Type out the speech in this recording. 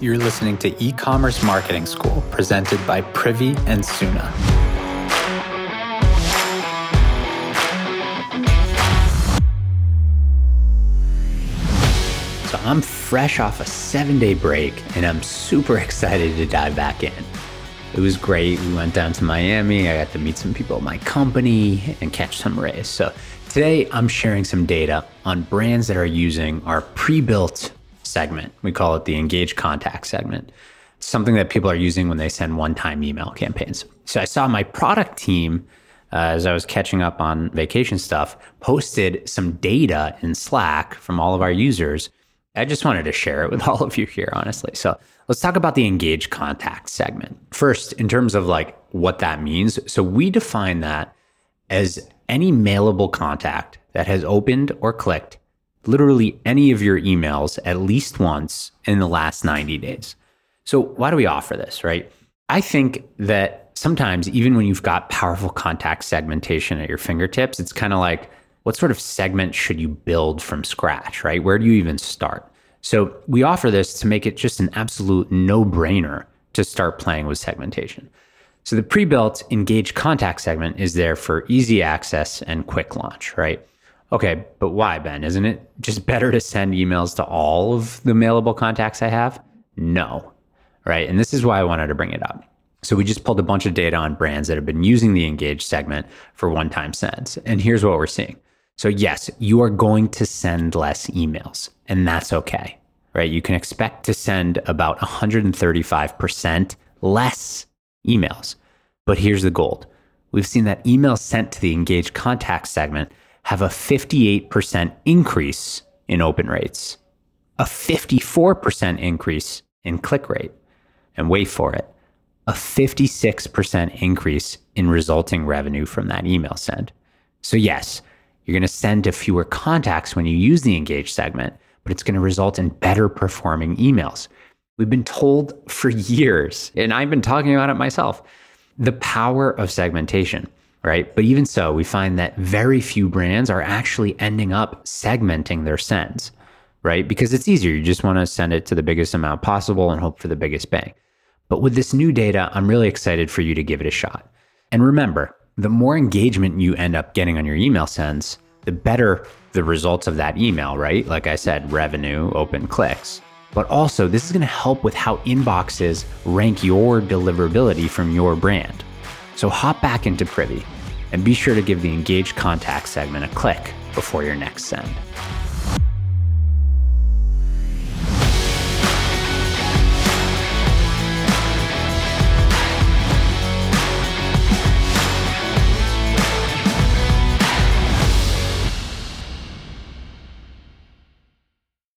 You're listening to e commerce marketing school presented by Privy and Suna. So I'm fresh off a seven day break and I'm super excited to dive back in. It was great. We went down to Miami. I got to meet some people at my company and catch some rays. So today I'm sharing some data on brands that are using our pre built segment. We call it the engage contact segment. It's something that people are using when they send one time email campaigns. So I saw my product team, uh, as I was catching up on vacation stuff, posted some data in Slack from all of our users. I just wanted to share it with all of you here, honestly. So let's talk about the engage contact segment. First, in terms of like what that means. So we define that as any mailable contact that has opened or clicked literally any of your emails at least once in the last 90 days. So, why do we offer this, right? I think that sometimes, even when you've got powerful contact segmentation at your fingertips, it's kind of like, what sort of segment should you build from scratch, right? Where do you even start? So, we offer this to make it just an absolute no brainer to start playing with segmentation. So, the pre built engaged contact segment is there for easy access and quick launch, right? Okay, but why, Ben? Isn't it just better to send emails to all of the mailable contacts I have? No, right? And this is why I wanted to bring it up. So we just pulled a bunch of data on brands that have been using the engage segment for one time sends. And here's what we're seeing. So, yes, you are going to send less emails, and that's okay, right? You can expect to send about 135% less emails. But here's the gold we've seen that emails sent to the engaged contact segment have a 58% increase in open rates, a 54% increase in click rate, and wait for it, a 56% increase in resulting revenue from that email send. So, yes, you're going to send to fewer contacts when you use the engage segment, but it's going to result in better performing emails. We've been told for years, and I've been talking about it myself, the power of segmentation right? But even so, we find that very few brands are actually ending up segmenting their sends, right? Because it's easier. You just want to send it to the biggest amount possible and hope for the biggest bang. But with this new data, I'm really excited for you to give it a shot. And remember, the more engagement you end up getting on your email sends, the better the results of that email, right? Like I said, revenue, open clicks. But also, this is going to help with how inboxes rank your deliverability from your brand. So hop back into Privy and be sure to give the Engage Contact segment a click before your next send.